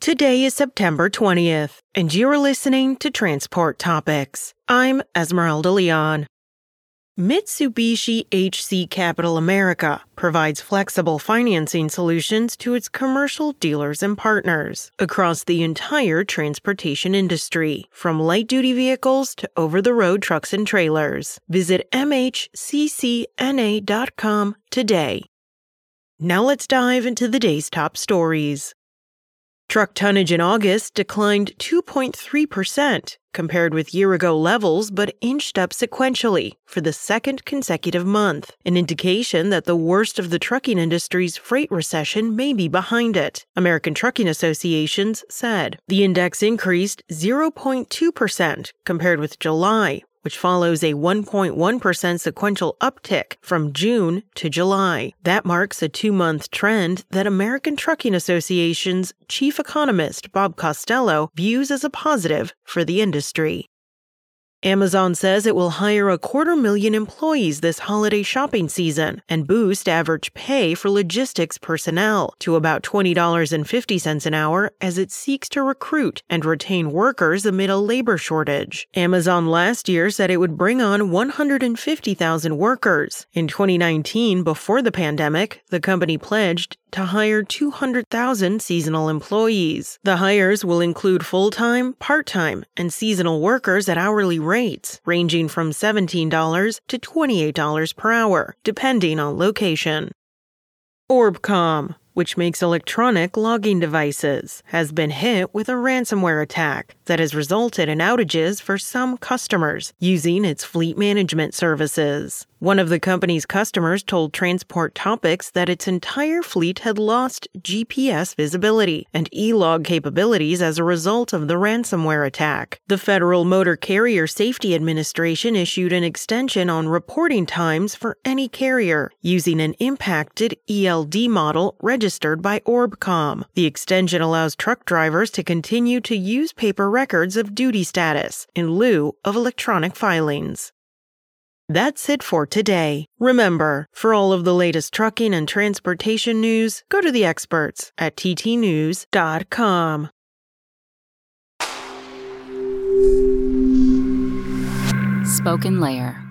Today is September 20th, and you're listening to Transport Topics. I'm Esmeralda Leon. Mitsubishi HC Capital America provides flexible financing solutions to its commercial dealers and partners across the entire transportation industry, from light duty vehicles to over the road trucks and trailers. Visit MHCCNA.com today. Now let's dive into the day's top stories. Truck tonnage in August declined 2.3% compared with year ago levels, but inched up sequentially for the second consecutive month, an indication that the worst of the trucking industry's freight recession may be behind it, American Trucking Associations said. The index increased 0.2% compared with July, which follows a 1.1% sequential uptick from June to July. That marks a two month trend that American Trucking Association's chief economist Bob Costello views as a positive for the industry. Amazon says it will hire a quarter million employees this holiday shopping season and boost average pay for logistics personnel to about $20.50 an hour as it seeks to recruit and retain workers amid a labor shortage. Amazon last year said it would bring on 150,000 workers. In 2019, before the pandemic, the company pledged to hire 200,000 seasonal employees. The hires will include full time, part time, and seasonal workers at hourly rates, ranging from $17 to $28 per hour, depending on location. ORBCOMM, which makes electronic logging devices, has been hit with a ransomware attack that has resulted in outages for some customers using its fleet management services. One of the company's customers told Transport Topics that its entire fleet had lost GPS visibility and e-log capabilities as a result of the ransomware attack. The Federal Motor Carrier Safety Administration issued an extension on reporting times for any carrier using an impacted ELD model registered by ORBCOMM. The extension allows truck drivers to continue to use paper records of duty status in lieu of electronic filings. That's it for today. Remember, for all of the latest trucking and transportation news, go to the experts at ttnews.com. Spoken Layer